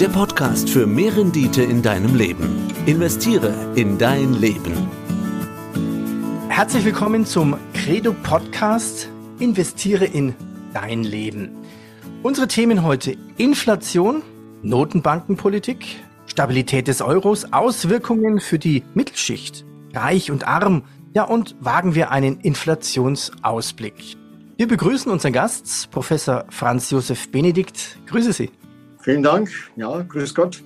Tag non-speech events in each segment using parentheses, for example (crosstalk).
der Podcast für mehr Rendite in deinem Leben. Investiere in dein Leben. Herzlich willkommen zum Credo Podcast Investiere in dein Leben. Unsere Themen heute Inflation, Notenbankenpolitik, Stabilität des Euros, Auswirkungen für die Mittelschicht, reich und arm, ja und wagen wir einen Inflationsausblick. Wir begrüßen unseren Gast, Professor Franz Josef Benedikt. Grüße Sie. Vielen Dank. Ja, grüß Gott.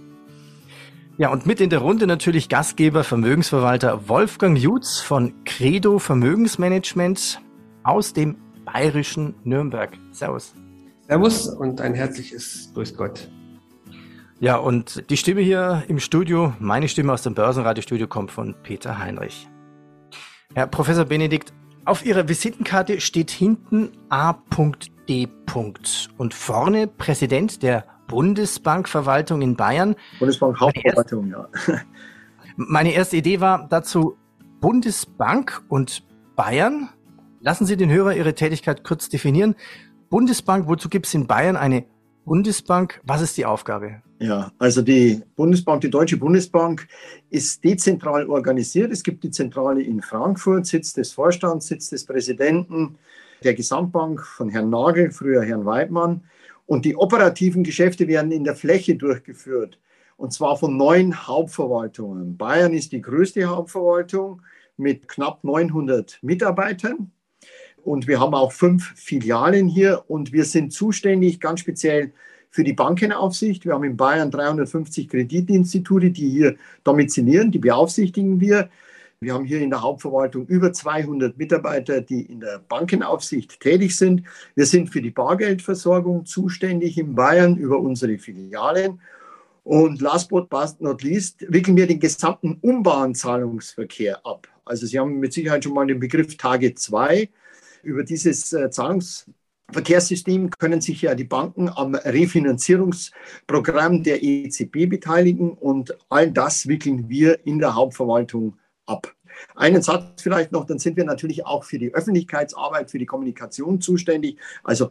Ja, und mit in der Runde natürlich Gastgeber, Vermögensverwalter Wolfgang Jutz von Credo Vermögensmanagement aus dem bayerischen Nürnberg. Servus. Servus und ein herzliches Grüß Gott. Ja, und die Stimme hier im Studio, meine Stimme aus dem Börsenradiostudio kommt von Peter Heinrich. Herr Professor Benedikt, auf Ihrer Visitenkarte steht hinten A.D. und vorne Präsident der Bundesbankverwaltung in Bayern. Bundesbank Hauptverwaltung, ja. (laughs) Meine erste Idee war dazu Bundesbank und Bayern. Lassen Sie den Hörer Ihre Tätigkeit kurz definieren. Bundesbank, wozu gibt es in Bayern eine Bundesbank? Was ist die Aufgabe? Ja, also die Bundesbank, die Deutsche Bundesbank ist dezentral organisiert. Es gibt die Zentrale in Frankfurt, Sitz des Vorstands, Sitz des Präsidenten der Gesamtbank von Herrn Nagel, früher Herrn Weidmann. Und die operativen Geschäfte werden in der Fläche durchgeführt. Und zwar von neun Hauptverwaltungen. Bayern ist die größte Hauptverwaltung mit knapp 900 Mitarbeitern. Und wir haben auch fünf Filialen hier. Und wir sind zuständig ganz speziell für die Bankenaufsicht. Wir haben in Bayern 350 Kreditinstitute, die hier domizilieren, die beaufsichtigen wir. Wir haben hier in der Hauptverwaltung über 200 Mitarbeiter, die in der Bankenaufsicht tätig sind. Wir sind für die Bargeldversorgung zuständig in Bayern über unsere Filialen. Und last but not least wickeln wir den gesamten Umbahnzahlungsverkehr ab. Also Sie haben mit Sicherheit schon mal den Begriff Tage 2. Über dieses äh, Zahlungsverkehrssystem können sich ja die Banken am Refinanzierungsprogramm der EZB beteiligen und all das wickeln wir in der Hauptverwaltung ab. Einen Satz vielleicht noch, dann sind wir natürlich auch für die Öffentlichkeitsarbeit, für die Kommunikation zuständig. Also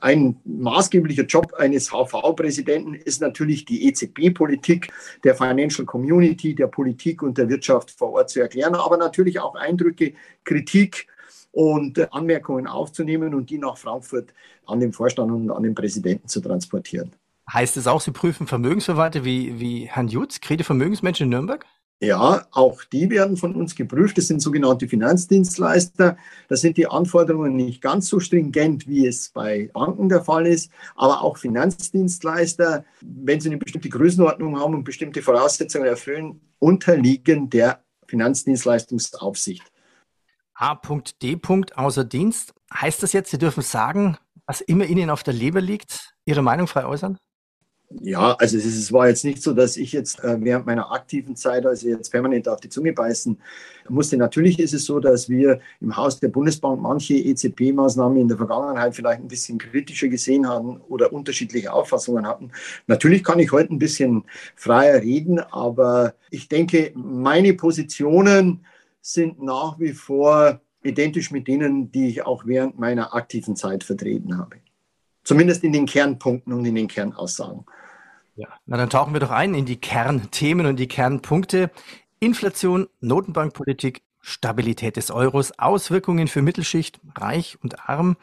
ein maßgeblicher Job eines HV-Präsidenten ist natürlich die EZB-Politik der Financial Community, der Politik und der Wirtschaft vor Ort zu erklären, aber natürlich auch Eindrücke, Kritik und Anmerkungen aufzunehmen und die nach Frankfurt an den Vorstand und an den Präsidenten zu transportieren. Heißt es auch, Sie prüfen Vermögensverwalter wie, wie Herrn Jutz, Krede Vermögensmenschen in Nürnberg? Ja, auch die werden von uns geprüft. Das sind sogenannte Finanzdienstleister. Da sind die Anforderungen nicht ganz so stringent, wie es bei Banken der Fall ist. Aber auch Finanzdienstleister, wenn sie eine bestimmte Größenordnung haben und bestimmte Voraussetzungen erfüllen, unterliegen der Finanzdienstleistungsaufsicht. A.D. außer Dienst. Heißt das jetzt, Sie dürfen sagen, was immer Ihnen auf der Leber liegt, Ihre Meinung frei äußern? Ja, also es, war jetzt nicht so, dass ich jetzt äh, während meiner aktiven Zeit, also jetzt permanent auf die Zunge beißen musste. Natürlich ist es so, dass wir im Haus der Bundesbank manche EZB-Maßnahmen in der Vergangenheit vielleicht ein bisschen kritischer gesehen haben oder unterschiedliche Auffassungen hatten. Natürlich kann ich heute ein bisschen freier reden, aber ich denke, meine Positionen sind nach wie vor identisch mit denen, die ich auch während meiner aktiven Zeit vertreten habe. Zumindest in den Kernpunkten und in den Kernaussagen. Ja, na dann tauchen wir doch ein in die Kernthemen und die Kernpunkte. Inflation, Notenbankpolitik, Stabilität des Euros, Auswirkungen für Mittelschicht, reich und arm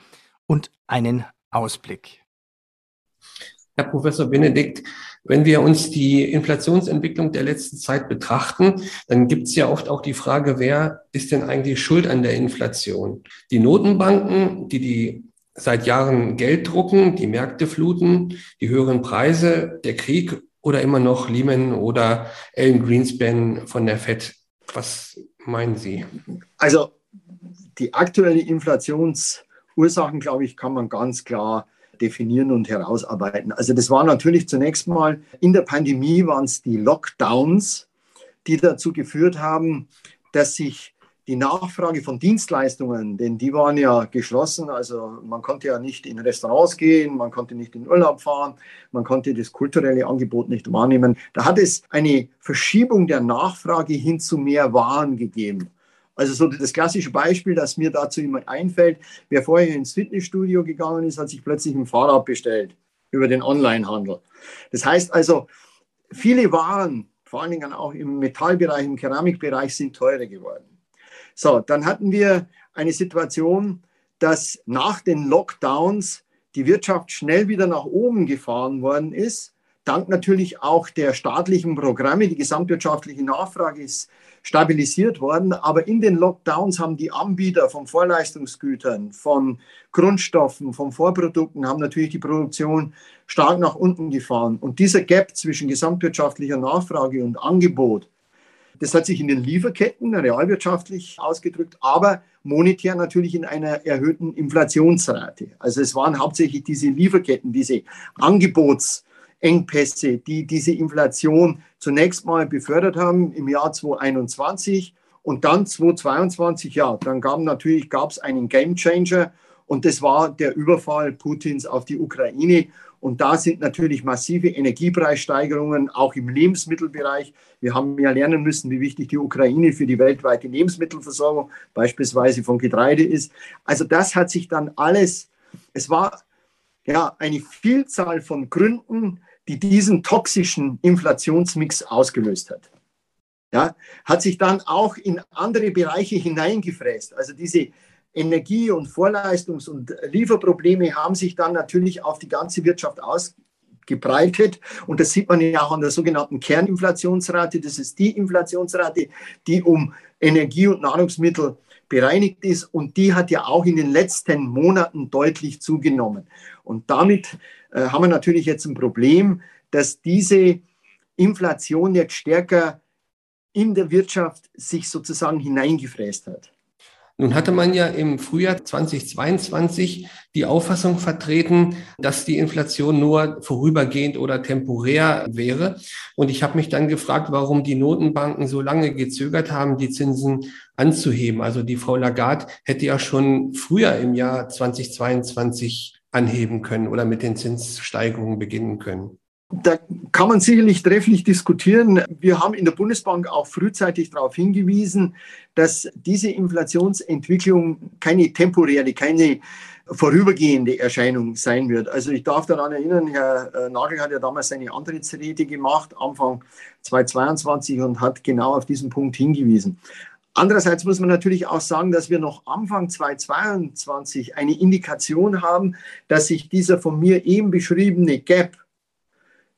und einen Ausblick. Herr Professor Benedikt, wenn wir uns die Inflationsentwicklung der letzten Zeit betrachten, dann gibt es ja oft auch die Frage, wer ist denn eigentlich schuld an der Inflation? Die Notenbanken, die die seit Jahren Geld drucken, die Märkte fluten, die höheren Preise, der Krieg oder immer noch Lehman oder Alan Greenspan von der Fed. Was meinen Sie? Also die aktuelle Inflationsursachen, glaube ich, kann man ganz klar definieren und herausarbeiten. Also das war natürlich zunächst mal in der Pandemie waren es die Lockdowns, die dazu geführt haben, dass sich die Nachfrage von Dienstleistungen, denn die waren ja geschlossen, also man konnte ja nicht in Restaurants gehen, man konnte nicht in Urlaub fahren, man konnte das kulturelle Angebot nicht wahrnehmen. Da hat es eine Verschiebung der Nachfrage hin zu mehr Waren gegeben. Also so das klassische Beispiel, das mir dazu immer einfällt, wer vorher ins Fitnessstudio gegangen ist, hat sich plötzlich ein Fahrrad bestellt. über den Onlinehandel. Das heißt also, viele Waren, vor allen Dingen auch im Metallbereich, im Keramikbereich, sind teurer geworden. So, dann hatten wir eine Situation, dass nach den Lockdowns die Wirtschaft schnell wieder nach oben gefahren worden ist. Dank natürlich auch der staatlichen Programme. Die gesamtwirtschaftliche Nachfrage ist stabilisiert worden. Aber in den Lockdowns haben die Anbieter von Vorleistungsgütern, von Grundstoffen, von Vorprodukten, haben natürlich die Produktion stark nach unten gefahren. Und dieser Gap zwischen gesamtwirtschaftlicher Nachfrage und Angebot, das hat sich in den Lieferketten realwirtschaftlich ausgedrückt, aber monetär natürlich in einer erhöhten Inflationsrate. Also es waren hauptsächlich diese Lieferketten, diese Angebotsengpässe, die diese Inflation zunächst mal befördert haben im Jahr 2021 und dann 2022, ja, dann gab natürlich gab es einen Gamechanger und das war der Überfall Putins auf die Ukraine. Und da sind natürlich massive Energiepreissteigerungen, auch im Lebensmittelbereich. Wir haben ja lernen müssen, wie wichtig die Ukraine für die weltweite Lebensmittelversorgung, beispielsweise von Getreide ist. Also das hat sich dann alles, es war ja eine Vielzahl von Gründen, die diesen toxischen Inflationsmix ausgelöst hat. Ja, hat sich dann auch in andere Bereiche hineingefräst. Also diese Energie- und Vorleistungs- und Lieferprobleme haben sich dann natürlich auf die ganze Wirtschaft ausgebreitet. Und das sieht man ja auch an der sogenannten Kerninflationsrate. Das ist die Inflationsrate, die um Energie und Nahrungsmittel bereinigt ist. Und die hat ja auch in den letzten Monaten deutlich zugenommen. Und damit äh, haben wir natürlich jetzt ein Problem, dass diese Inflation jetzt stärker in der Wirtschaft sich sozusagen hineingefräst hat. Nun hatte man ja im Frühjahr 2022 die Auffassung vertreten, dass die Inflation nur vorübergehend oder temporär wäre. Und ich habe mich dann gefragt, warum die Notenbanken so lange gezögert haben, die Zinsen anzuheben. Also die Frau Lagarde hätte ja schon früher im Jahr 2022 anheben können oder mit den Zinssteigerungen beginnen können. Da kann man sicherlich trefflich diskutieren. Wir haben in der Bundesbank auch frühzeitig darauf hingewiesen, dass diese Inflationsentwicklung keine temporäre, keine vorübergehende Erscheinung sein wird. Also ich darf daran erinnern, Herr äh, Nagel hat ja damals seine Antrittsrede gemacht, Anfang 2022 und hat genau auf diesen Punkt hingewiesen. Andererseits muss man natürlich auch sagen, dass wir noch Anfang 2022 eine Indikation haben, dass sich dieser von mir eben beschriebene Gap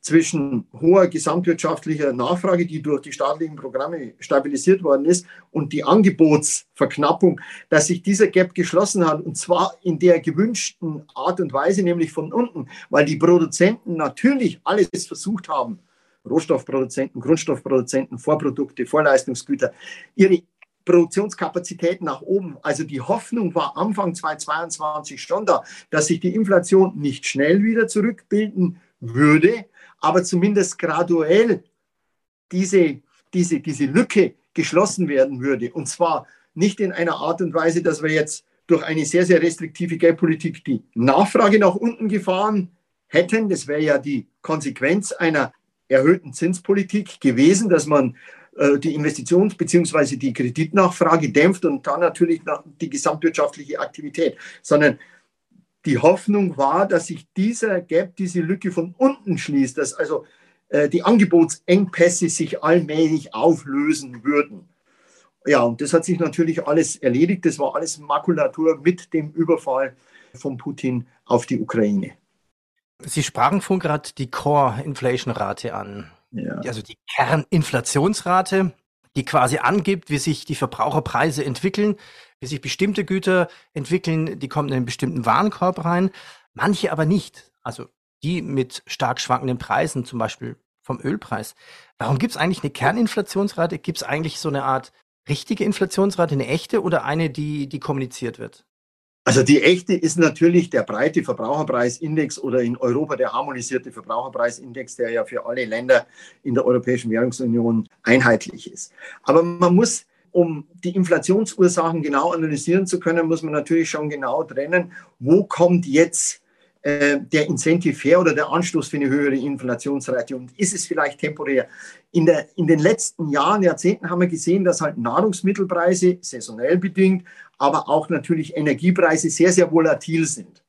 zwischen hoher gesamtwirtschaftlicher Nachfrage, die durch die staatlichen Programme stabilisiert worden ist, und die Angebotsverknappung, dass sich dieser Gap geschlossen hat, und zwar in der gewünschten Art und Weise, nämlich von unten, weil die Produzenten natürlich alles versucht haben, Rohstoffproduzenten, Grundstoffproduzenten, Vorprodukte, Vorleistungsgüter, ihre Produktionskapazitäten nach oben. Also die Hoffnung war Anfang 2022 schon da, dass sich die Inflation nicht schnell wieder zurückbilden würde, aber zumindest graduell diese, diese, diese Lücke geschlossen werden würde. Und zwar nicht in einer Art und Weise, dass wir jetzt durch eine sehr, sehr restriktive Geldpolitik die Nachfrage nach unten gefahren hätten. Das wäre ja die Konsequenz einer erhöhten Zinspolitik gewesen, dass man äh, die Investitions- bzw. die Kreditnachfrage dämpft und dann natürlich die gesamtwirtschaftliche Aktivität, sondern die Hoffnung war, dass sich dieser Gap, diese Lücke von unten schließt, dass also äh, die Angebotsengpässe sich allmählich auflösen würden. Ja, und das hat sich natürlich alles erledigt. Das war alles Makulatur mit dem Überfall von Putin auf die Ukraine. Sie sprachen vorhin gerade die Core-Inflation-Rate an. Ja. Also die Kerninflationsrate, die quasi angibt, wie sich die Verbraucherpreise entwickeln wie sich bestimmte Güter entwickeln, die kommen in einen bestimmten Warenkorb rein, manche aber nicht. Also die mit stark schwankenden Preisen, zum Beispiel vom Ölpreis. Warum gibt es eigentlich eine Kerninflationsrate? Gibt es eigentlich so eine Art richtige Inflationsrate, eine echte oder eine, die, die kommuniziert wird? Also die echte ist natürlich der breite Verbraucherpreisindex oder in Europa der harmonisierte Verbraucherpreisindex, der ja für alle Länder in der Europäischen Währungsunion einheitlich ist. Aber man muss um die Inflationsursachen genau analysieren zu können, muss man natürlich schon genau trennen, wo kommt jetzt äh, der Incentive her oder der Anstoß für eine höhere Inflationsrate und ist es vielleicht temporär? In, der, in den letzten Jahren, Jahrzehnten haben wir gesehen, dass halt Nahrungsmittelpreise saisonell bedingt, aber auch natürlich Energiepreise sehr, sehr volatil sind.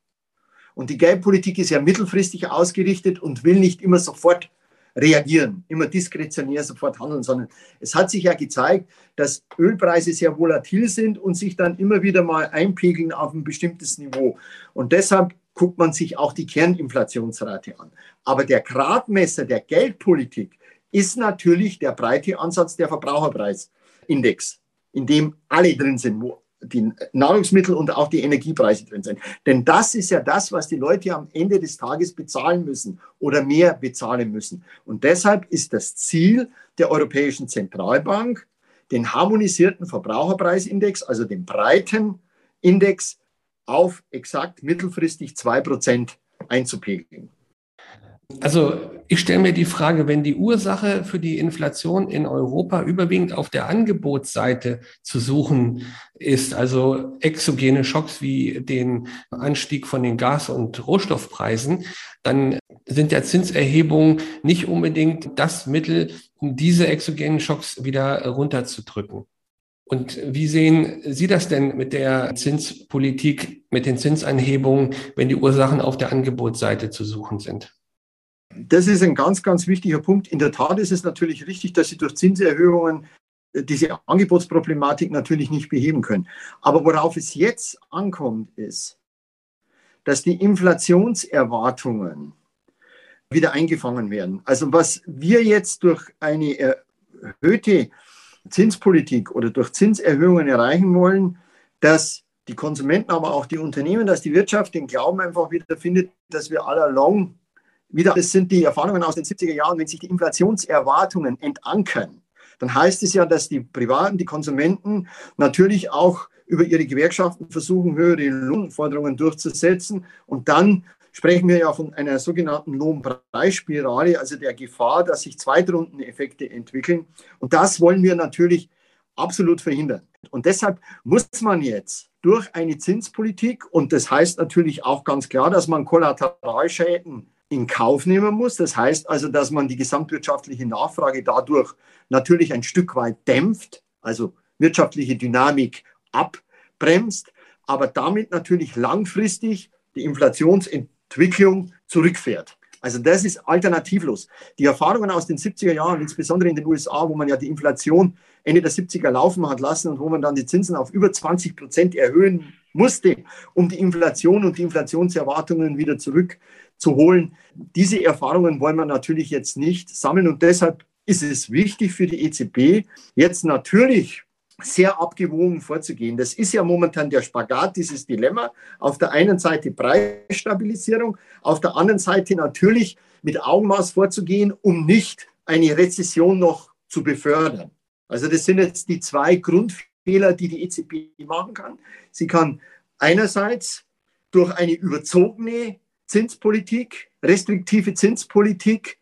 Und die Geldpolitik ist ja mittelfristig ausgerichtet und will nicht immer sofort reagieren, immer diskretionär sofort handeln, sondern es hat sich ja gezeigt, dass Ölpreise sehr volatil sind und sich dann immer wieder mal einpegeln auf ein bestimmtes Niveau. Und deshalb guckt man sich auch die Kerninflationsrate an. Aber der Gradmesser der Geldpolitik ist natürlich der breite Ansatz der Verbraucherpreisindex, in dem alle drin sind, wo die Nahrungsmittel und auch die Energiepreise drin sind. Denn das ist ja das, was die Leute am Ende des Tages bezahlen müssen oder mehr bezahlen müssen. Und deshalb ist das Ziel der Europäischen Zentralbank, den harmonisierten Verbraucherpreisindex, also den breiten Index, auf exakt mittelfristig zwei Prozent einzupegeln. Also ich stelle mir die Frage, wenn die Ursache für die Inflation in Europa überwiegend auf der Angebotsseite zu suchen ist, also exogene Schocks wie den Anstieg von den Gas- und Rohstoffpreisen, dann sind ja Zinserhebungen nicht unbedingt das Mittel, um diese exogenen Schocks wieder runterzudrücken. Und wie sehen Sie das denn mit der Zinspolitik, mit den Zinsanhebungen, wenn die Ursachen auf der Angebotsseite zu suchen sind? Das ist ein ganz, ganz wichtiger Punkt. In der Tat ist es natürlich richtig, dass Sie durch Zinserhöhungen äh, diese Angebotsproblematik natürlich nicht beheben können. Aber worauf es jetzt ankommt, ist, dass die Inflationserwartungen wieder eingefangen werden. Also was wir jetzt durch eine erhöhte Zinspolitik oder durch Zinserhöhungen erreichen wollen, dass die Konsumenten, aber auch die Unternehmen, dass die Wirtschaft den Glauben einfach wieder findet, dass wir all along wieder, das sind die Erfahrungen aus den 70er Jahren, wenn sich die Inflationserwartungen entankern, dann heißt es ja, dass die Privaten, die Konsumenten natürlich auch über ihre Gewerkschaften versuchen, höhere Lohnforderungen durchzusetzen. Und dann sprechen wir ja von einer sogenannten Lohnpreisspirale, also der Gefahr, dass sich Zweitrundeneffekte entwickeln. Und das wollen wir natürlich absolut verhindern. Und deshalb muss man jetzt durch eine Zinspolitik, und das heißt natürlich auch ganz klar, dass man Kollateralschäden in Kauf nehmen muss. Das heißt also, dass man die gesamtwirtschaftliche Nachfrage dadurch natürlich ein Stück weit dämpft, also wirtschaftliche Dynamik abbremst, aber damit natürlich langfristig die Inflationsentwicklung zurückfährt. Also das ist alternativlos. Die Erfahrungen aus den 70er Jahren, insbesondere in den USA, wo man ja die Inflation Ende der 70er laufen hat lassen und wo man dann die Zinsen auf über 20 Prozent erhöhen musste, um die Inflation und die Inflationserwartungen wieder zurückzuholen. Diese Erfahrungen wollen wir natürlich jetzt nicht sammeln und deshalb ist es wichtig für die EZB, jetzt natürlich sehr abgewogen vorzugehen. Das ist ja momentan der Spagat, dieses Dilemma. Auf der einen Seite Preisstabilisierung, auf der anderen Seite natürlich mit Augenmaß vorzugehen, um nicht eine Rezession noch zu befördern. Also das sind jetzt die zwei Grundfehler, die die EZB machen kann. Sie kann einerseits durch eine überzogene Zinspolitik, restriktive Zinspolitik,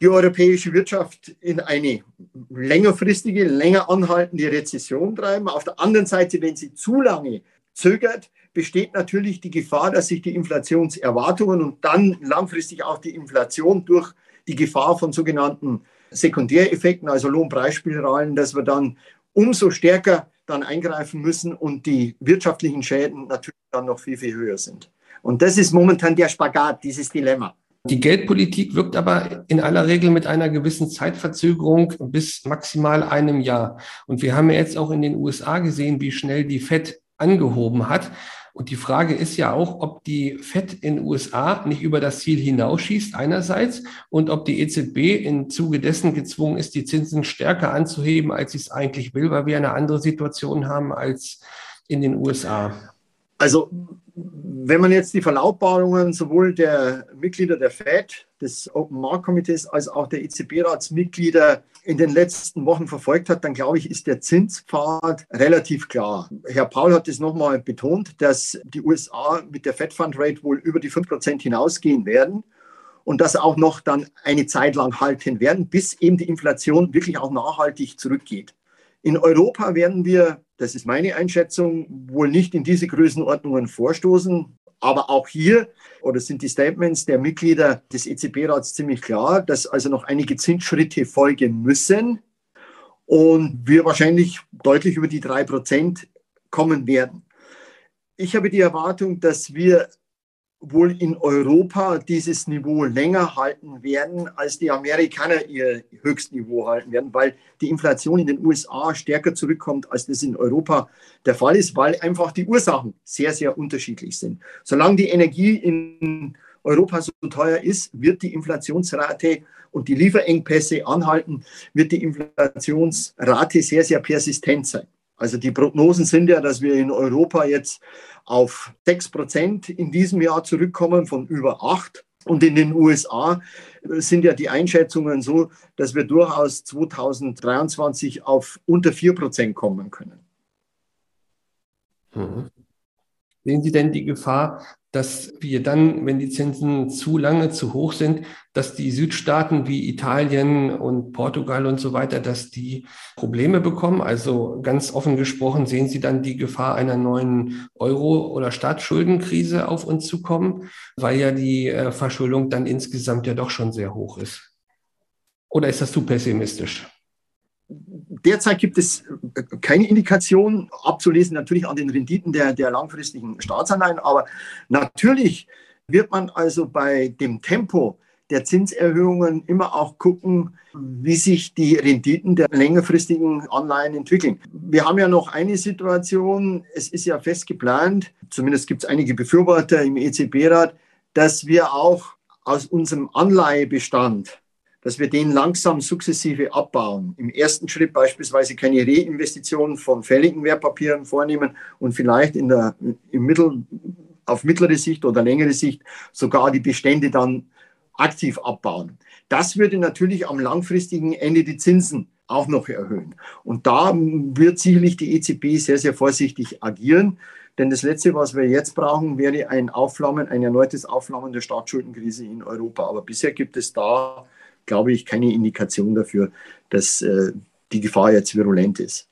die europäische Wirtschaft in eine längerfristige, länger anhaltende Rezession treiben. Auf der anderen Seite, wenn sie zu lange zögert, besteht natürlich die Gefahr, dass sich die Inflationserwartungen und dann langfristig auch die Inflation durch die Gefahr von sogenannten Sekundäreffekten, also Lohnpreisspiralen, dass wir dann umso stärker dann eingreifen müssen und die wirtschaftlichen Schäden natürlich dann noch viel, viel höher sind. Und das ist momentan der Spagat, dieses Dilemma. Die Geldpolitik wirkt aber in aller Regel mit einer gewissen Zeitverzögerung bis maximal einem Jahr. Und wir haben ja jetzt auch in den USA gesehen, wie schnell die FED angehoben hat. Und die Frage ist ja auch, ob die FED in den USA nicht über das Ziel hinausschießt einerseits und ob die EZB im Zuge dessen gezwungen ist, die Zinsen stärker anzuheben, als sie es eigentlich will, weil wir eine andere Situation haben als in den USA. Also wenn man jetzt die Verlautbarungen sowohl der Mitglieder der FED, des Open Market Komitees, als auch der EZB-Ratsmitglieder in den letzten Wochen verfolgt hat, dann glaube ich, ist der Zinspfad relativ klar. Herr Paul hat es nochmal betont, dass die USA mit der Fed Fund Rate wohl über die 5% hinausgehen werden und das auch noch dann eine Zeit lang halten werden, bis eben die Inflation wirklich auch nachhaltig zurückgeht. In Europa werden wir das ist meine Einschätzung, wohl nicht in diese Größenordnungen vorstoßen. Aber auch hier, oder sind die Statements der Mitglieder des EZB-Rats ziemlich klar, dass also noch einige Zinsschritte folgen müssen und wir wahrscheinlich deutlich über die drei Prozent kommen werden. Ich habe die Erwartung, dass wir wohl in Europa dieses Niveau länger halten werden, als die Amerikaner ihr Höchstniveau halten werden, weil die Inflation in den USA stärker zurückkommt, als das in Europa der Fall ist, weil einfach die Ursachen sehr, sehr unterschiedlich sind. Solange die Energie in Europa so teuer ist, wird die Inflationsrate und die Lieferengpässe anhalten, wird die Inflationsrate sehr, sehr persistent sein. Also die Prognosen sind ja, dass wir in Europa jetzt auf 6 Prozent in diesem Jahr zurückkommen von über 8. Und in den USA sind ja die Einschätzungen so, dass wir durchaus 2023 auf unter 4 Prozent kommen können. Mhm. Sehen Sie denn die Gefahr, dass wir dann, wenn die Zinsen zu lange zu hoch sind, dass die Südstaaten wie Italien und Portugal und so weiter, dass die Probleme bekommen. Also ganz offen gesprochen, sehen Sie dann die Gefahr einer neuen Euro- oder Staatsschuldenkrise auf uns zukommen, weil ja die äh, Verschuldung dann insgesamt ja doch schon sehr hoch ist. Oder ist das zu pessimistisch? Derzeit gibt es äh, keine Indikation, abzulesen natürlich an den Renditen der, der langfristigen Staatsanleihen, aber natürlich wird man also bei dem Tempo der Zinserhöhungen immer auch gucken, wie sich die Renditen der längerfristigen Anleihen entwickeln. Wir haben ja noch eine Situation, es ist ja fest geplant, zumindest gibt es einige Befürworter im EZB-Rat, dass wir auch aus unserem Anleihebestand dass wir den langsam sukzessive abbauen. Im ersten Schritt beispielsweise keine Reinvestitionen von fälligen Wertpapieren vornehmen und vielleicht in der, im Mittel, auf mittlere Sicht oder längere Sicht sogar die Bestände dann aktiv abbauen. Das würde natürlich am langfristigen Ende die Zinsen auch noch erhöhen. Und da wird sicherlich die EZB sehr, sehr vorsichtig agieren. Denn das Letzte, was wir jetzt brauchen, wäre ein Aufflammen, ein erneutes Aufflammen der Staatsschuldenkrise in Europa. Aber bisher gibt es da glaube ich, keine Indikation dafür, dass äh, die Gefahr jetzt virulent ist.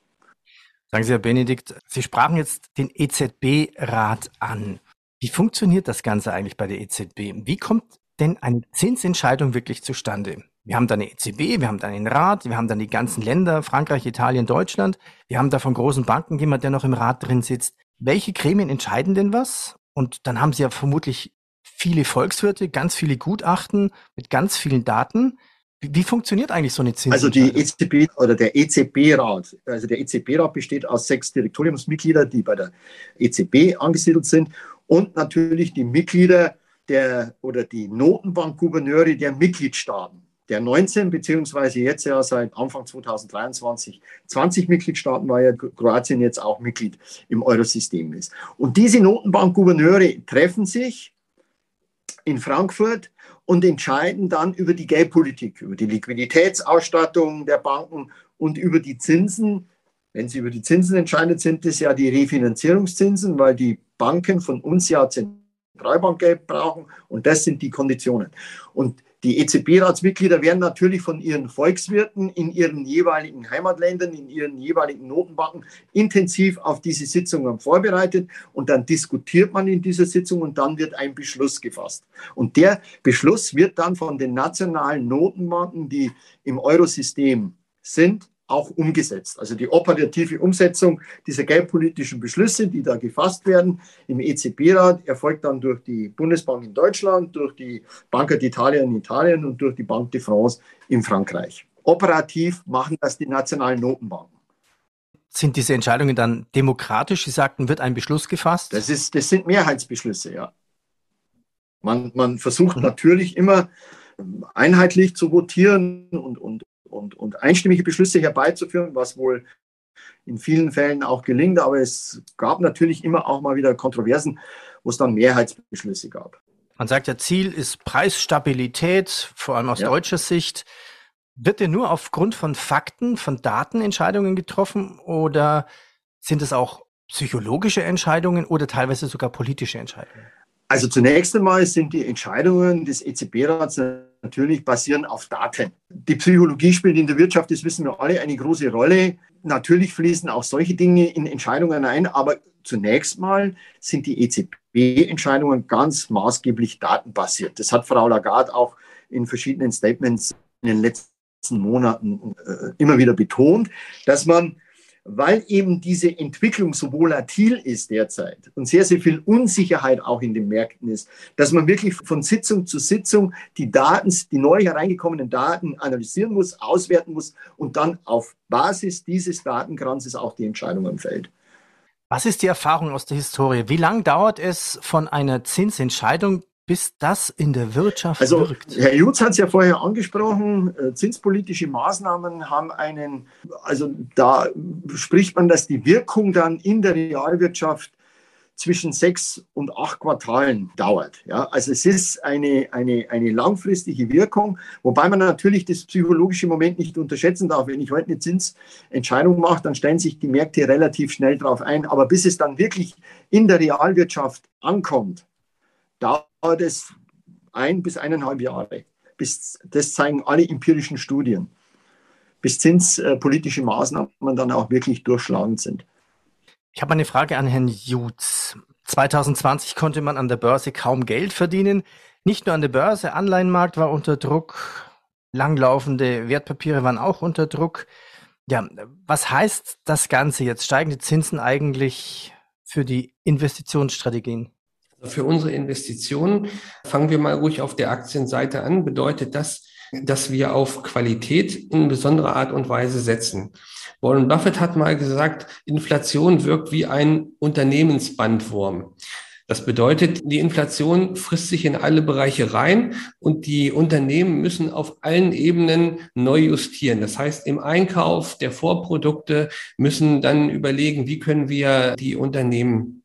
Sagen Sie, Herr Benedikt, Sie sprachen jetzt den EZB-Rat an. Wie funktioniert das Ganze eigentlich bei der EZB? Wie kommt denn eine Zinsentscheidung wirklich zustande? Wir haben da eine EZB, wir haben dann den Rat, wir haben dann die ganzen Länder, Frankreich, Italien, Deutschland. Wir haben da von großen Banken jemand, der noch im Rat drin sitzt. Welche Gremien entscheiden denn was? Und dann haben Sie ja vermutlich viele Volkswirte, ganz viele Gutachten mit ganz vielen Daten. Wie, funktioniert eigentlich so eine Zinsentscheidung? Also die EZB oder der EZB-Rat, also der EZB-Rat besteht aus sechs Direktoriumsmitgliedern, die bei der EZB angesiedelt sind und natürlich die Mitglieder der oder die Notenbankgouverneure der Mitgliedstaaten. Der 19 beziehungsweise jetzt ja seit Anfang 2023 20 Mitgliedstaaten, weil ja Kroatien jetzt auch Mitglied im Eurosystem ist. Und diese Notenbankgouverneure treffen sich in Frankfurt und entscheiden dann über die Geldpolitik, über die Liquiditätsausstattung der Banken und über die Zinsen. Wenn sie über die Zinsen entscheidet, sind es ja die Refinanzierungszinsen, weil die Banken von uns ja Zentralbankgeld brauchen und das sind die Konditionen. Und die EZB-Ratsmitglieder werden natürlich von ihren Volkswirten in ihren jeweiligen Heimatländern, in ihren jeweiligen Notenbanken intensiv auf diese Sitzungen vorbereitet und dann diskutiert man in dieser Sitzung und dann wird ein Beschluss gefasst. Und der Beschluss wird dann von den nationalen Notenbanken, die im Eurosystem sind, auch umgesetzt. Also die operative Umsetzung dieser geldpolitischen Beschlüsse, die da gefasst werden im EZB-Rat, erfolgt dann durch die Bundesbank in Deutschland, durch die Banca d'Italia in Italien und durch die Banque de France in Frankreich. Operativ machen das die nationalen Notenbanken. Sind diese Entscheidungen dann demokratisch? Sie sagten, wird ein Beschluss gefasst? Das, ist, das sind Mehrheitsbeschlüsse, ja. Man, man versucht mhm. natürlich immer einheitlich zu votieren und, und und, und einstimmige Beschlüsse herbeizuführen, was wohl in vielen Fällen auch gelingt. Aber es gab natürlich immer auch mal wieder Kontroversen, wo es dann Mehrheitsbeschlüsse gab. Man sagt ja, Ziel ist Preisstabilität, vor allem aus ja. deutscher Sicht. Wird denn nur aufgrund von Fakten, von Daten Entscheidungen getroffen oder sind es auch psychologische Entscheidungen oder teilweise sogar politische Entscheidungen? Also zunächst einmal sind die Entscheidungen des EZB-Rats natürlich basieren auf Daten. Die Psychologie spielt in der Wirtschaft, das wissen wir alle, eine große Rolle. Natürlich fließen auch solche Dinge in Entscheidungen ein, aber zunächst mal sind die EZB-Entscheidungen ganz maßgeblich datenbasiert. Das hat Frau Lagarde auch in verschiedenen Statements in den letzten Monaten äh, immer wieder betont, dass man weil eben diese Entwicklung so volatil ist derzeit und sehr, sehr viel Unsicherheit auch in den Märkten ist, dass man wirklich von Sitzung zu Sitzung die Daten, die neu hereingekommenen Daten analysieren muss, auswerten muss und dann auf Basis dieses Datenkranzes auch die Entscheidungen fällt. Was ist die Erfahrung aus der Historie? Wie lange dauert es von einer Zinsentscheidung bis das in der Wirtschaft also, wirkt? Herr Jutz hat es ja vorher angesprochen, äh, zinspolitische Maßnahmen haben einen, also da spricht man, dass die Wirkung dann in der Realwirtschaft zwischen sechs und acht Quartalen dauert. Ja, also es ist eine, eine, eine langfristige Wirkung, wobei man natürlich das psychologische Moment nicht unterschätzen darf. Wenn ich heute eine Zinsentscheidung mache, dann stellen sich die Märkte relativ schnell darauf ein. Aber bis es dann wirklich in der Realwirtschaft ankommt, dauert es ein bis eineinhalb Jahre. Bis, das zeigen alle empirischen Studien, bis zinspolitische Maßnahmen dann auch wirklich durchschlagend sind. Ich habe eine Frage an Herrn Jutz. 2020 konnte man an der Börse kaum Geld verdienen. Nicht nur an der Börse, Anleihenmarkt war unter Druck, langlaufende Wertpapiere waren auch unter Druck. Ja, was heißt das Ganze jetzt? Steigende Zinsen eigentlich für die Investitionsstrategien? Für unsere Investitionen fangen wir mal ruhig auf der Aktienseite an. Bedeutet das, dass wir auf Qualität in besonderer Art und Weise setzen. Warren Buffett hat mal gesagt, Inflation wirkt wie ein Unternehmensbandwurm. Das bedeutet, die Inflation frisst sich in alle Bereiche rein und die Unternehmen müssen auf allen Ebenen neu justieren. Das heißt, im Einkauf der Vorprodukte müssen dann überlegen, wie können wir die Unternehmen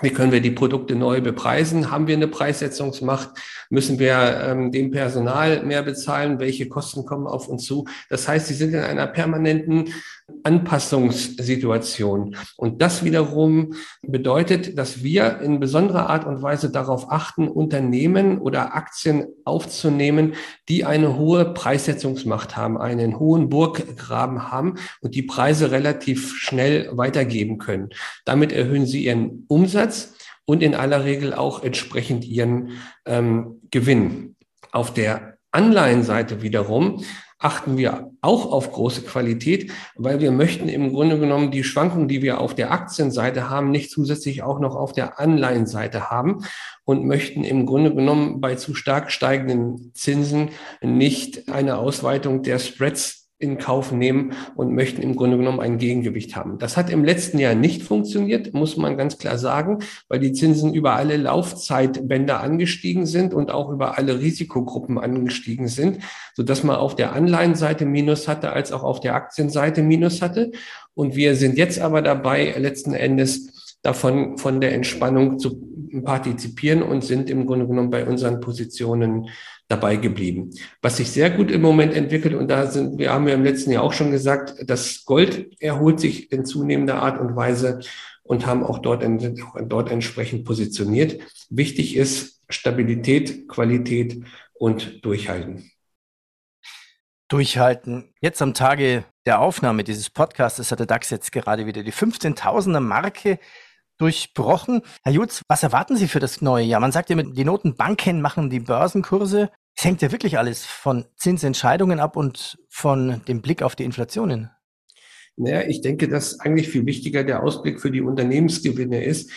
wie können wir die Produkte neu bepreisen? Haben wir eine Preissetzungsmacht? Müssen wir ähm, dem Personal mehr bezahlen? Welche Kosten kommen auf uns zu? Das heißt, sie sind in einer permanenten Anpassungssituation. Und das wiederum bedeutet, dass wir in besonderer Art und Weise darauf achten, Unternehmen oder Aktien aufzunehmen, die eine hohe Preissetzungsmacht haben, einen hohen Burggraben haben und die Preise relativ schnell weitergeben können. Damit erhöhen sie ihren Umsatz und in aller Regel auch entsprechend ihren ähm, Gewinn. Auf der Anleihenseite wiederum achten wir auch auf große Qualität, weil wir möchten im Grunde genommen die Schwankungen, die wir auf der Aktienseite haben, nicht zusätzlich auch noch auf der Anleihenseite haben und möchten im Grunde genommen bei zu stark steigenden Zinsen nicht eine Ausweitung der Spreads in Kauf nehmen und möchten im Grunde genommen ein Gegengewicht haben. Das hat im letzten Jahr nicht funktioniert, muss man ganz klar sagen, weil die Zinsen über alle Laufzeitbänder angestiegen sind und auch über alle Risikogruppen angestiegen sind, so dass man auf der Anleihenseite Minus hatte, als auch auf der Aktienseite Minus hatte. Und wir sind jetzt aber dabei, letzten Endes davon, von der Entspannung zu partizipieren und sind im Grunde genommen bei unseren Positionen dabei geblieben. Was sich sehr gut im Moment entwickelt, und da sind, wir haben ja im letzten Jahr auch schon gesagt, das Gold erholt sich in zunehmender Art und Weise und haben auch dort, auch dort entsprechend positioniert. Wichtig ist Stabilität, Qualität und Durchhalten. Durchhalten. Jetzt am Tage der Aufnahme dieses Podcasts hat der DAX jetzt gerade wieder die 15.000er Marke durchbrochen. Herr Jutz, was erwarten Sie für das neue Jahr? Man sagt ja, die Notenbanken machen die Börsenkurse. Es hängt ja wirklich alles von Zinsentscheidungen ab und von dem Blick auf die Inflationen. Naja, ich denke, dass eigentlich viel wichtiger der Ausblick für die Unternehmensgewinne ist.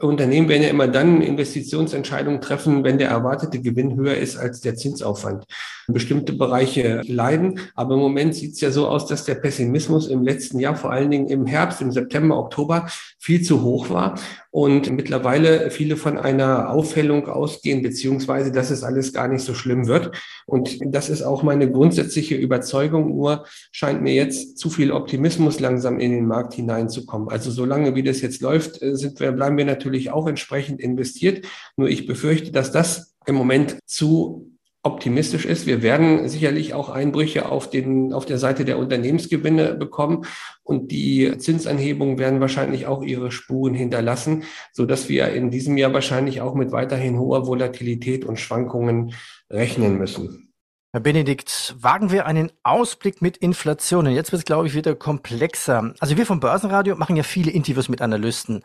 Unternehmen werden ja immer dann Investitionsentscheidungen treffen, wenn der erwartete Gewinn höher ist als der Zinsaufwand. Bestimmte Bereiche leiden, aber im Moment sieht es ja so aus, dass der Pessimismus im letzten Jahr, vor allen Dingen im Herbst, im September, Oktober, viel zu hoch war und mittlerweile viele von einer Aufhellung ausgehen, beziehungsweise dass es alles gar nicht so schlimm wird. Und das ist auch meine grundsätzliche Überzeugung, nur scheint mir jetzt zu viel Optimismus langsam in den Markt hineinzukommen. Also solange wie das jetzt läuft, sind wir, bleiben wir natürlich auch entsprechend investiert. Nur ich befürchte, dass das im Moment zu optimistisch ist. Wir werden sicherlich auch Einbrüche auf, den, auf der Seite der Unternehmensgewinne bekommen und die Zinsanhebungen werden wahrscheinlich auch ihre Spuren hinterlassen, so dass wir in diesem Jahr wahrscheinlich auch mit weiterhin hoher Volatilität und Schwankungen rechnen müssen. Herr Benedikt, wagen wir einen Ausblick mit Inflationen. Jetzt wird es, glaube ich, wieder komplexer. Also wir vom Börsenradio machen ja viele Interviews mit Analysten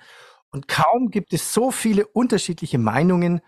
und kaum gibt es so viele unterschiedliche Meinungen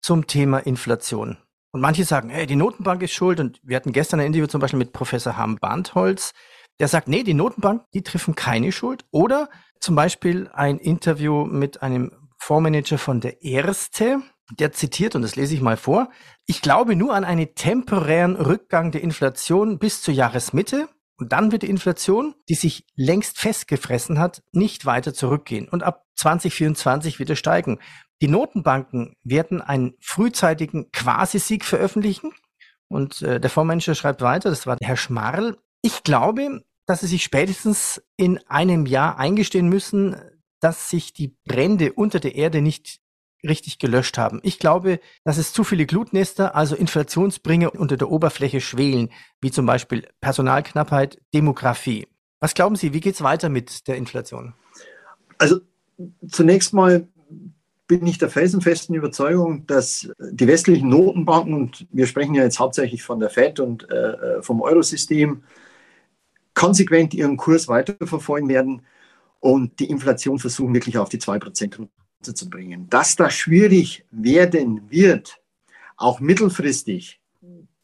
zum Thema Inflation. Und manche sagen, hey, die Notenbank ist schuld. Und wir hatten gestern ein Interview zum Beispiel mit Professor Harm Bandholz, der sagt, nee, die Notenbank, die treffen keine Schuld. Oder zum Beispiel ein Interview mit einem Fondsmanager von der Erste, der zitiert, und das lese ich mal vor, ich glaube nur an einen temporären Rückgang der Inflation bis zur Jahresmitte. Und dann wird die Inflation, die sich längst festgefressen hat, nicht weiter zurückgehen und ab 2024 wieder steigen. Die Notenbanken werden einen frühzeitigen Quasi-Sieg veröffentlichen. Und äh, der Fondsmanager schreibt weiter, das war Herr Schmarl. Ich glaube, dass sie sich spätestens in einem Jahr eingestehen müssen, dass sich die Brände unter der Erde nicht richtig gelöscht haben. Ich glaube, dass es zu viele Glutnester, also Inflationsbringer unter der Oberfläche schwelen, wie zum Beispiel Personalknappheit, Demografie. Was glauben Sie, wie geht es weiter mit der Inflation? Also zunächst mal bin ich der felsenfesten Überzeugung, dass die westlichen Notenbanken, und wir sprechen ja jetzt hauptsächlich von der FED und äh, vom Eurosystem, konsequent ihren Kurs weiterverfolgen werden und die Inflation versuchen wirklich auf die 2% runterzubringen. Dass das schwierig werden wird, auch mittelfristig,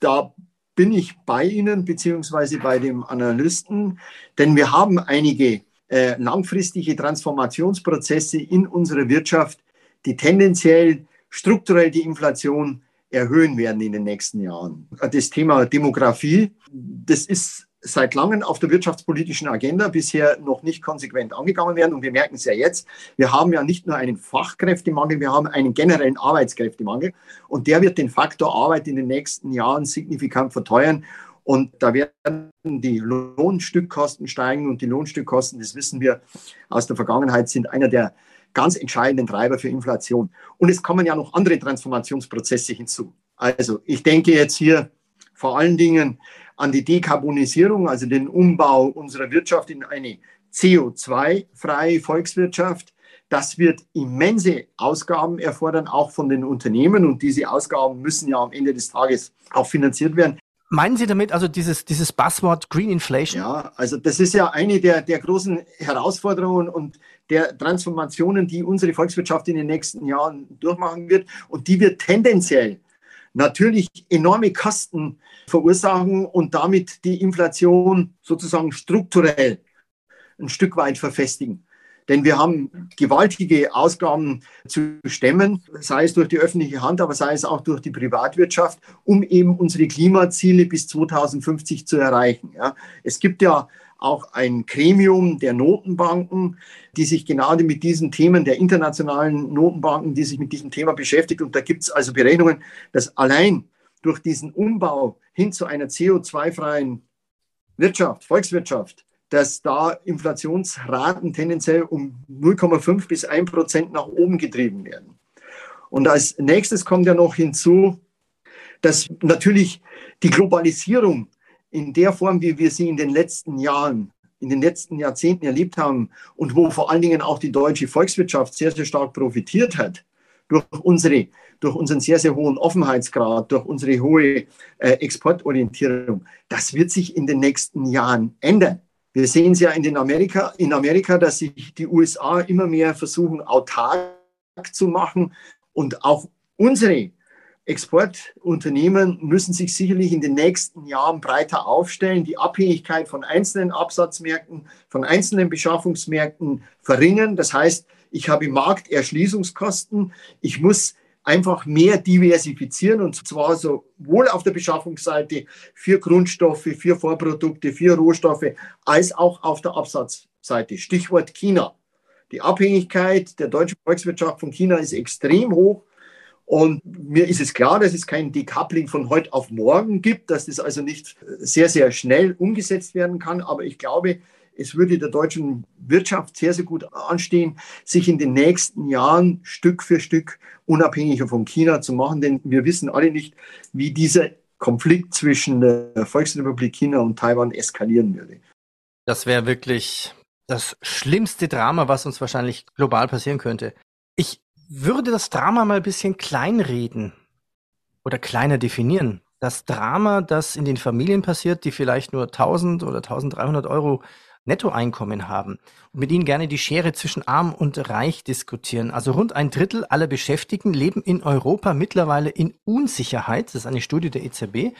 da bin ich bei Ihnen beziehungsweise bei dem Analysten, denn wir haben einige äh, langfristige Transformationsprozesse in unserer Wirtschaft, die tendenziell strukturell die Inflation erhöhen werden in den nächsten Jahren. Das Thema Demografie, das ist seit langem auf der wirtschaftspolitischen Agenda bisher noch nicht konsequent angegangen werden. Und wir merken es ja jetzt. Wir haben ja nicht nur einen Fachkräftemangel, wir haben einen generellen Arbeitskräftemangel. Und der wird den Faktor Arbeit in den nächsten Jahren signifikant verteuern. Und da werden die Lohnstückkosten steigen. Und die Lohnstückkosten, das wissen wir aus der Vergangenheit, sind einer der ganz entscheidenden Treiber für Inflation. Und es kommen ja noch andere Transformationsprozesse hinzu. Also ich denke jetzt hier vor allen Dingen an die Dekarbonisierung, also den Umbau unserer Wirtschaft in eine CO2-freie Volkswirtschaft. Das wird immense Ausgaben erfordern, auch von den Unternehmen. Und diese Ausgaben müssen ja am Ende des Tages auch finanziert werden. Meinen Sie damit also dieses, dieses Buzzword Green Inflation? Ja, also das ist ja eine der, der großen Herausforderungen und der Transformationen, die unsere Volkswirtschaft in den nächsten Jahren durchmachen wird. Und die wird tendenziell natürlich enorme Kosten verursachen und damit die Inflation sozusagen strukturell ein Stück weit verfestigen. Denn wir haben gewaltige Ausgaben zu stemmen, sei es durch die öffentliche Hand, aber sei es auch durch die Privatwirtschaft, um eben unsere Klimaziele bis 2050 zu erreichen. Ja, es gibt ja auch ein Gremium der Notenbanken, die sich genau mit diesen Themen der internationalen Notenbanken, die sich mit diesem Thema beschäftigt. Und da gibt es also Berechnungen, dass allein durch diesen Umbau hin zu einer CO2-freien Wirtschaft, Volkswirtschaft, dass da Inflationsraten tendenziell um 0,5 bis 1 Prozent nach oben getrieben werden. Und als nächstes kommt ja noch hinzu, dass natürlich die Globalisierung in der Form, wie wir sie in den letzten Jahren, in den letzten Jahrzehnten erlebt haben und wo vor allen Dingen auch die deutsche Volkswirtschaft sehr, sehr stark profitiert hat, durch, unsere, durch unseren sehr, sehr hohen Offenheitsgrad, durch unsere hohe äh, Exportorientierung, das wird sich in den nächsten Jahren ändern. Wir sehen es ja in, den Amerika, in Amerika, dass sich die USA immer mehr versuchen, autark zu machen. Und auch unsere Exportunternehmen müssen sich sicherlich in den nächsten Jahren breiter aufstellen, die Abhängigkeit von einzelnen Absatzmärkten, von einzelnen Beschaffungsmärkten verringern. Das heißt, ich habe Markterschließungskosten. Ich muss einfach mehr diversifizieren und zwar sowohl auf der Beschaffungsseite für Grundstoffe, für Vorprodukte, für Rohstoffe, als auch auf der Absatzseite. Stichwort China. Die Abhängigkeit der deutschen Volkswirtschaft von China ist extrem hoch. Und mir ist es klar, dass es kein Decoupling von heute auf morgen gibt, dass das also nicht sehr, sehr schnell umgesetzt werden kann. Aber ich glaube, es würde der deutschen Wirtschaft sehr, sehr gut anstehen, sich in den nächsten Jahren Stück für Stück unabhängiger von China zu machen. Denn wir wissen alle nicht, wie dieser Konflikt zwischen der Volksrepublik China und Taiwan eskalieren würde. Das wäre wirklich das schlimmste Drama, was uns wahrscheinlich global passieren könnte. Ich würde das Drama mal ein bisschen kleinreden oder kleiner definieren. Das Drama, das in den Familien passiert, die vielleicht nur 1000 oder 1300 Euro Nettoeinkommen haben und mit ihnen gerne die Schere zwischen arm und reich diskutieren. Also rund ein Drittel aller Beschäftigten leben in Europa mittlerweile in Unsicherheit. Das ist eine Studie der EZB.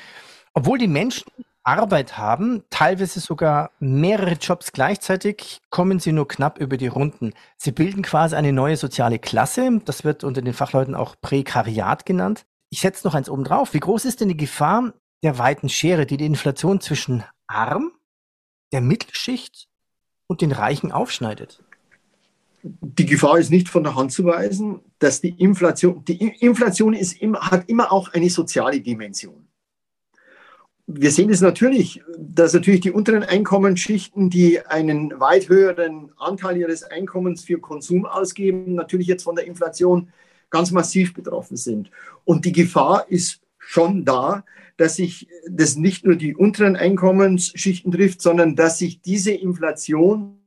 Obwohl die Menschen Arbeit haben, teilweise sogar mehrere Jobs gleichzeitig, kommen sie nur knapp über die Runden. Sie bilden quasi eine neue soziale Klasse. Das wird unter den Fachleuten auch Prekariat genannt. Ich setze noch eins oben drauf. Wie groß ist denn die Gefahr der weiten Schere, die die Inflation zwischen arm, der Mittelschicht und den Reichen aufschneidet? Die Gefahr ist nicht von der Hand zu weisen, dass die Inflation, die Inflation ist hat immer auch eine soziale Dimension wir sehen es natürlich, dass natürlich die unteren Einkommensschichten, die einen weit höheren Anteil ihres Einkommens für Konsum ausgeben, natürlich jetzt von der Inflation ganz massiv betroffen sind. Und die Gefahr ist schon da, dass sich das nicht nur die unteren Einkommensschichten trifft, sondern dass sich diese Inflation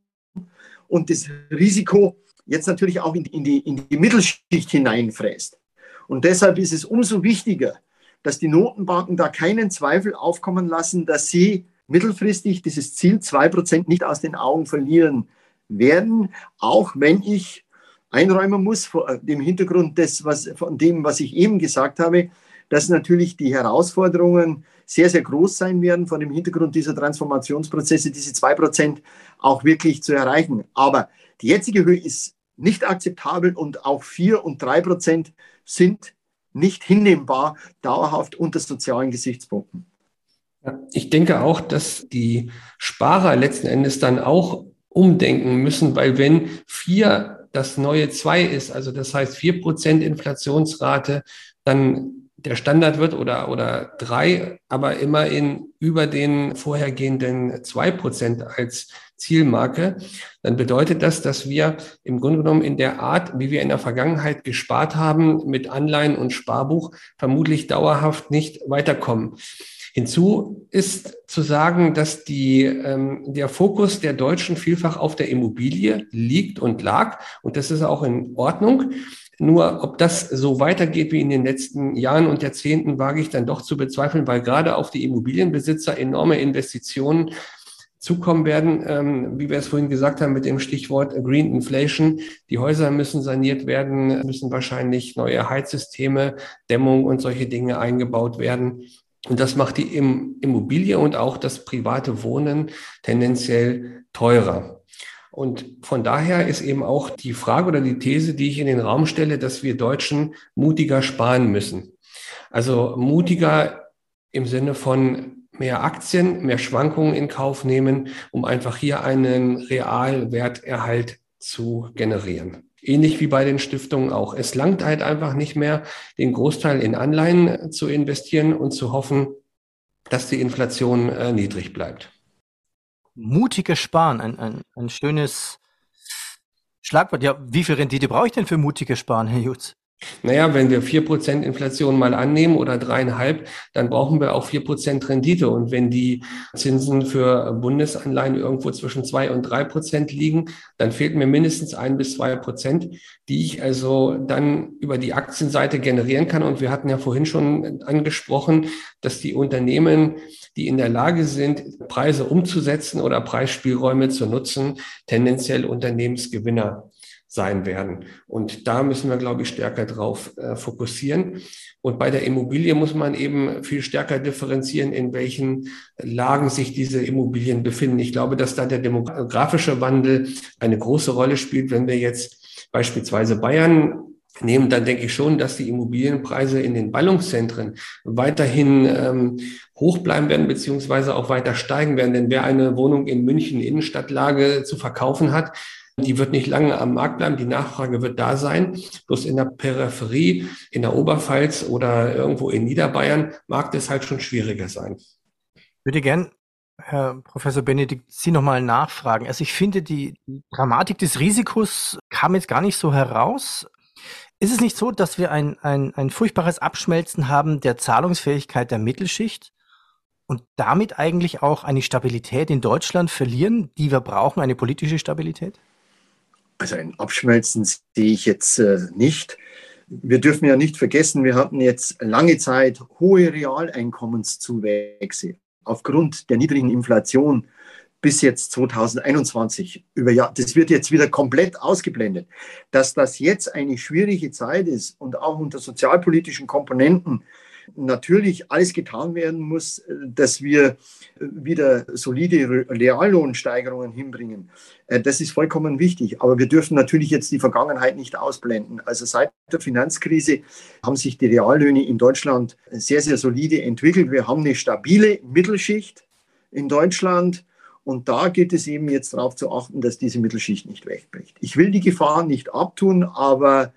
und das Risiko jetzt natürlich auch in die, in die Mittelschicht hineinfräst. Und deshalb ist es umso wichtiger, dass die Notenbanken da keinen Zweifel aufkommen lassen, dass sie mittelfristig dieses Ziel 2% nicht aus den Augen verlieren werden, auch wenn ich einräumen muss vor dem Hintergrund des, was, von dem, was ich eben gesagt habe, dass natürlich die Herausforderungen sehr, sehr groß sein werden, vor dem Hintergrund dieser Transformationsprozesse, diese 2% auch wirklich zu erreichen. Aber die jetzige Höhe ist nicht akzeptabel und auch 4 und 3% sind nicht hinnehmbar, dauerhaft unter sozialen Gesichtspunkten. Ich denke auch, dass die Sparer letzten Endes dann auch umdenken müssen, weil wenn vier das neue zwei ist, also das heißt vier Prozent Inflationsrate, dann der Standard wird oder, oder drei, aber immerhin über den vorhergehenden zwei Prozent als Zielmarke, dann bedeutet das, dass wir im Grunde genommen in der Art, wie wir in der Vergangenheit gespart haben, mit Anleihen und Sparbuch vermutlich dauerhaft nicht weiterkommen. Hinzu ist zu sagen, dass die, ähm, der Fokus der Deutschen vielfach auf der Immobilie liegt und lag. Und das ist auch in Ordnung. Nur ob das so weitergeht wie in den letzten Jahren und Jahrzehnten, wage ich dann doch zu bezweifeln, weil gerade auf die Immobilienbesitzer enorme Investitionen zukommen werden, ähm, wie wir es vorhin gesagt haben mit dem Stichwort Green Inflation. Die Häuser müssen saniert werden, müssen wahrscheinlich neue Heizsysteme, Dämmung und solche Dinge eingebaut werden. Und das macht die Immobilie und auch das private Wohnen tendenziell teurer. Und von daher ist eben auch die Frage oder die These, die ich in den Raum stelle, dass wir Deutschen mutiger sparen müssen. Also mutiger im Sinne von mehr Aktien, mehr Schwankungen in Kauf nehmen, um einfach hier einen Realwerterhalt zu generieren. Ähnlich wie bei den Stiftungen auch. Es langt halt einfach nicht mehr, den Großteil in Anleihen zu investieren und zu hoffen, dass die Inflation äh, niedrig bleibt. Mutiges Sparen, ein, ein, ein schönes Schlagwort. Ja, wie viel Rendite brauche ich denn für mutiges Sparen, Herr Jutz? Naja, wenn wir vier Prozent Inflation mal annehmen oder dreieinhalb, dann brauchen wir auch vier Prozent Rendite. Und wenn die Zinsen für Bundesanleihen irgendwo zwischen zwei und drei Prozent liegen, dann fehlt mir mindestens ein bis zwei Prozent, die ich also dann über die Aktienseite generieren kann. Und wir hatten ja vorhin schon angesprochen, dass die Unternehmen, die in der Lage sind, Preise umzusetzen oder Preisspielräume zu nutzen, tendenziell Unternehmensgewinner sein werden. Und da müssen wir, glaube ich, stärker drauf äh, fokussieren. Und bei der Immobilie muss man eben viel stärker differenzieren, in welchen Lagen sich diese Immobilien befinden. Ich glaube, dass da der demografische Wandel eine große Rolle spielt. Wenn wir jetzt beispielsweise Bayern nehmen, dann denke ich schon, dass die Immobilienpreise in den Ballungszentren weiterhin ähm, hoch bleiben werden, beziehungsweise auch weiter steigen werden. Denn wer eine Wohnung in München Innenstadtlage zu verkaufen hat, die wird nicht lange am Markt bleiben. Die Nachfrage wird da sein. Bloß in der Peripherie, in der Oberpfalz oder irgendwo in Niederbayern mag das halt schon schwieriger sein. Würde gern, Herr Professor Benedikt, Sie nochmal nachfragen. Also ich finde, die Dramatik des Risikos kam jetzt gar nicht so heraus. Ist es nicht so, dass wir ein, ein, ein furchtbares Abschmelzen haben der Zahlungsfähigkeit der Mittelschicht und damit eigentlich auch eine Stabilität in Deutschland verlieren, die wir brauchen, eine politische Stabilität? Also ein Abschmelzen sehe ich jetzt äh, nicht. Wir dürfen ja nicht vergessen, wir hatten jetzt lange Zeit hohe Realeinkommenszuwächse aufgrund der niedrigen Inflation bis jetzt 2021 über Jahr. Das wird jetzt wieder komplett ausgeblendet. Dass das jetzt eine schwierige Zeit ist und auch unter sozialpolitischen Komponenten natürlich alles getan werden muss, dass wir wieder solide Reallohnsteigerungen hinbringen. Äh, das ist vollkommen wichtig. Aber wir dürfen natürlich jetzt die Vergangenheit nicht ausblenden. Also seit der Finanzkrise haben sich die Reallöhne in Deutschland sehr, sehr solide entwickelt. Wir haben eine stabile Mittelschicht in Deutschland. Und da geht es eben jetzt darauf zu achten, dass diese Mittelschicht nicht wegbricht. Ich will die Gefahr nicht abtun, aber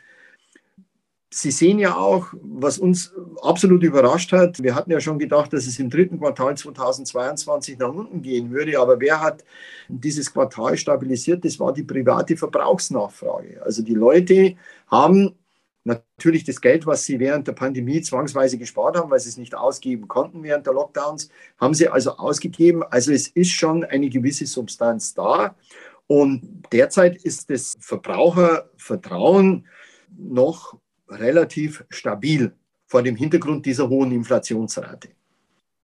Sie sehen ja auch, was uns absolut überrascht hat. Wir hatten ja schon gedacht, dass es im dritten Quartal 2022 nach unten gehen würde. Aber wer hat dieses Quartal stabilisiert? Das war die private Verbrauchsnachfrage. Also die Leute haben natürlich das Geld, was sie während der Pandemie zwangsweise gespart haben, weil sie es nicht ausgeben konnten während der Lockdowns, haben sie also ausgegeben. Also es ist schon eine gewisse Substanz da. Und derzeit ist das Verbrauchervertrauen noch relativ stabil vor dem Hintergrund dieser hohen Inflationsrate.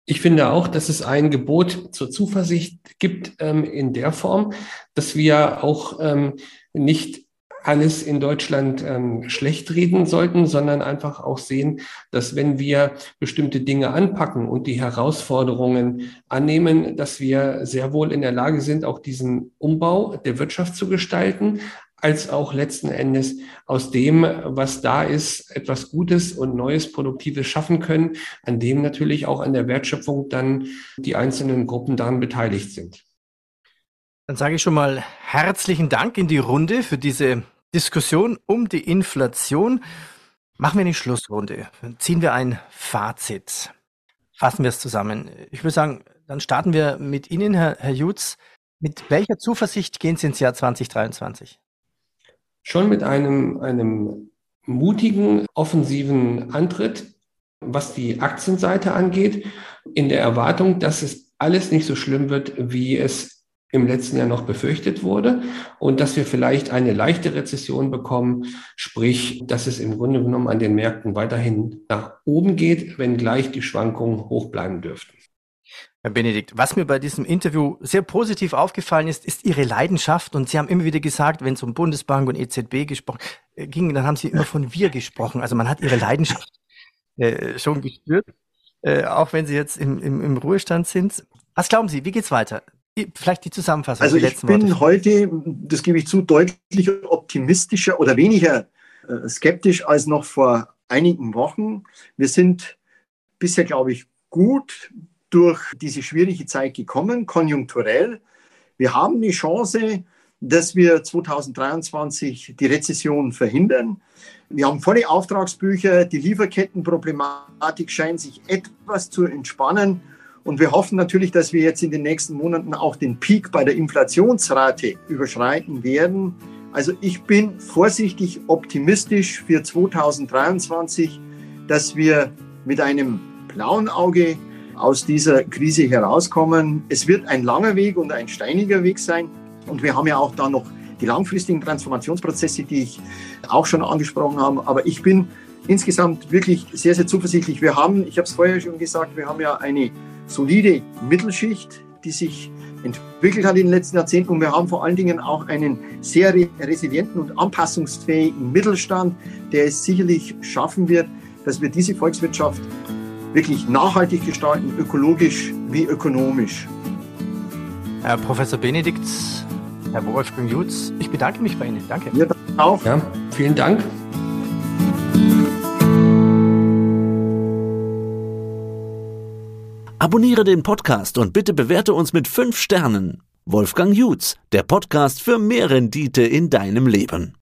Ich finde auch, dass es ein Gebot zur Zuversicht gibt ähm, in der Form, dass wir auch ähm, nicht alles in Deutschland ähm, schlecht reden sollten, sondern einfach auch sehen, dass wenn wir bestimmte Dinge anpacken und die Herausforderungen annehmen, dass wir sehr wohl in der Lage sind, auch diesen Umbau der Wirtschaft zu gestalten, als auch letzten Endes aus dem, was da ist, etwas Gutes und Neues, Produktives schaffen können, an dem natürlich auch an der Wertschöpfung dann die einzelnen Gruppen daran beteiligt sind. Dann sage ich schon mal herzlichen Dank in die Runde für diese Diskussion um die Inflation. Machen wir eine Schlussrunde. Ziehen wir ein Fazit. Fassen wir es zusammen. Ich würde sagen, dann starten wir mit Ihnen, Herr, Herr Jutz. Mit welcher Zuversicht gehen Sie ins Jahr 2023? Schon mit einem, einem mutigen, offensiven Antritt, was die Aktienseite angeht, in der Erwartung, dass es alles nicht so schlimm wird, wie es im letzten Jahr noch befürchtet wurde und dass wir vielleicht eine leichte Rezession bekommen, sprich, dass es im Grunde genommen an den Märkten weiterhin nach oben geht, wenngleich die Schwankungen hoch bleiben dürften. Herr Benedikt, was mir bei diesem Interview sehr positiv aufgefallen ist, ist Ihre Leidenschaft. Und Sie haben immer wieder gesagt, wenn es um Bundesbank und EZB gesprochen äh, ging, dann haben Sie immer von wir gesprochen. Also man hat Ihre Leidenschaft äh, schon gespürt, äh, auch wenn Sie jetzt im, im, im Ruhestand sind. Was glauben Sie, wie geht's weiter? Vielleicht die Zusammenfassung. Also ich bin Worte. heute, das gebe ich zu, deutlich optimistischer oder weniger äh, skeptisch als noch vor einigen Wochen. Wir sind bisher, glaube ich, gut durch diese schwierige Zeit gekommen, konjunkturell. Wir haben die Chance, dass wir 2023 die Rezession verhindern. Wir haben volle Auftragsbücher, die Lieferkettenproblematik scheint sich etwas zu entspannen. Und wir hoffen natürlich, dass wir jetzt in den nächsten Monaten auch den Peak bei der Inflationsrate überschreiten werden. Also ich bin vorsichtig optimistisch für 2023, dass wir mit einem blauen Auge aus dieser Krise herauskommen. Es wird ein langer Weg und ein steiniger Weg sein. Und wir haben ja auch da noch die langfristigen Transformationsprozesse, die ich auch schon angesprochen habe. Aber ich bin insgesamt wirklich sehr, sehr zuversichtlich. Wir haben, ich habe es vorher schon gesagt, wir haben ja eine solide Mittelschicht, die sich entwickelt hat in den letzten Jahrzehnten. Und wir haben vor allen Dingen auch einen sehr resilienten und anpassungsfähigen Mittelstand, der es sicherlich schaffen wird, dass wir diese Volkswirtschaft wirklich nachhaltig gestalten, ökologisch wie ökonomisch. Herr Professor Benedikt, Herr Wolfgang Jutz, ich bedanke mich bei Ihnen. Danke. Ja, auch. Ja, vielen Dank. Abonniere den Podcast und bitte bewerte uns mit fünf Sternen. Wolfgang Jutz, der Podcast für mehr Rendite in deinem Leben.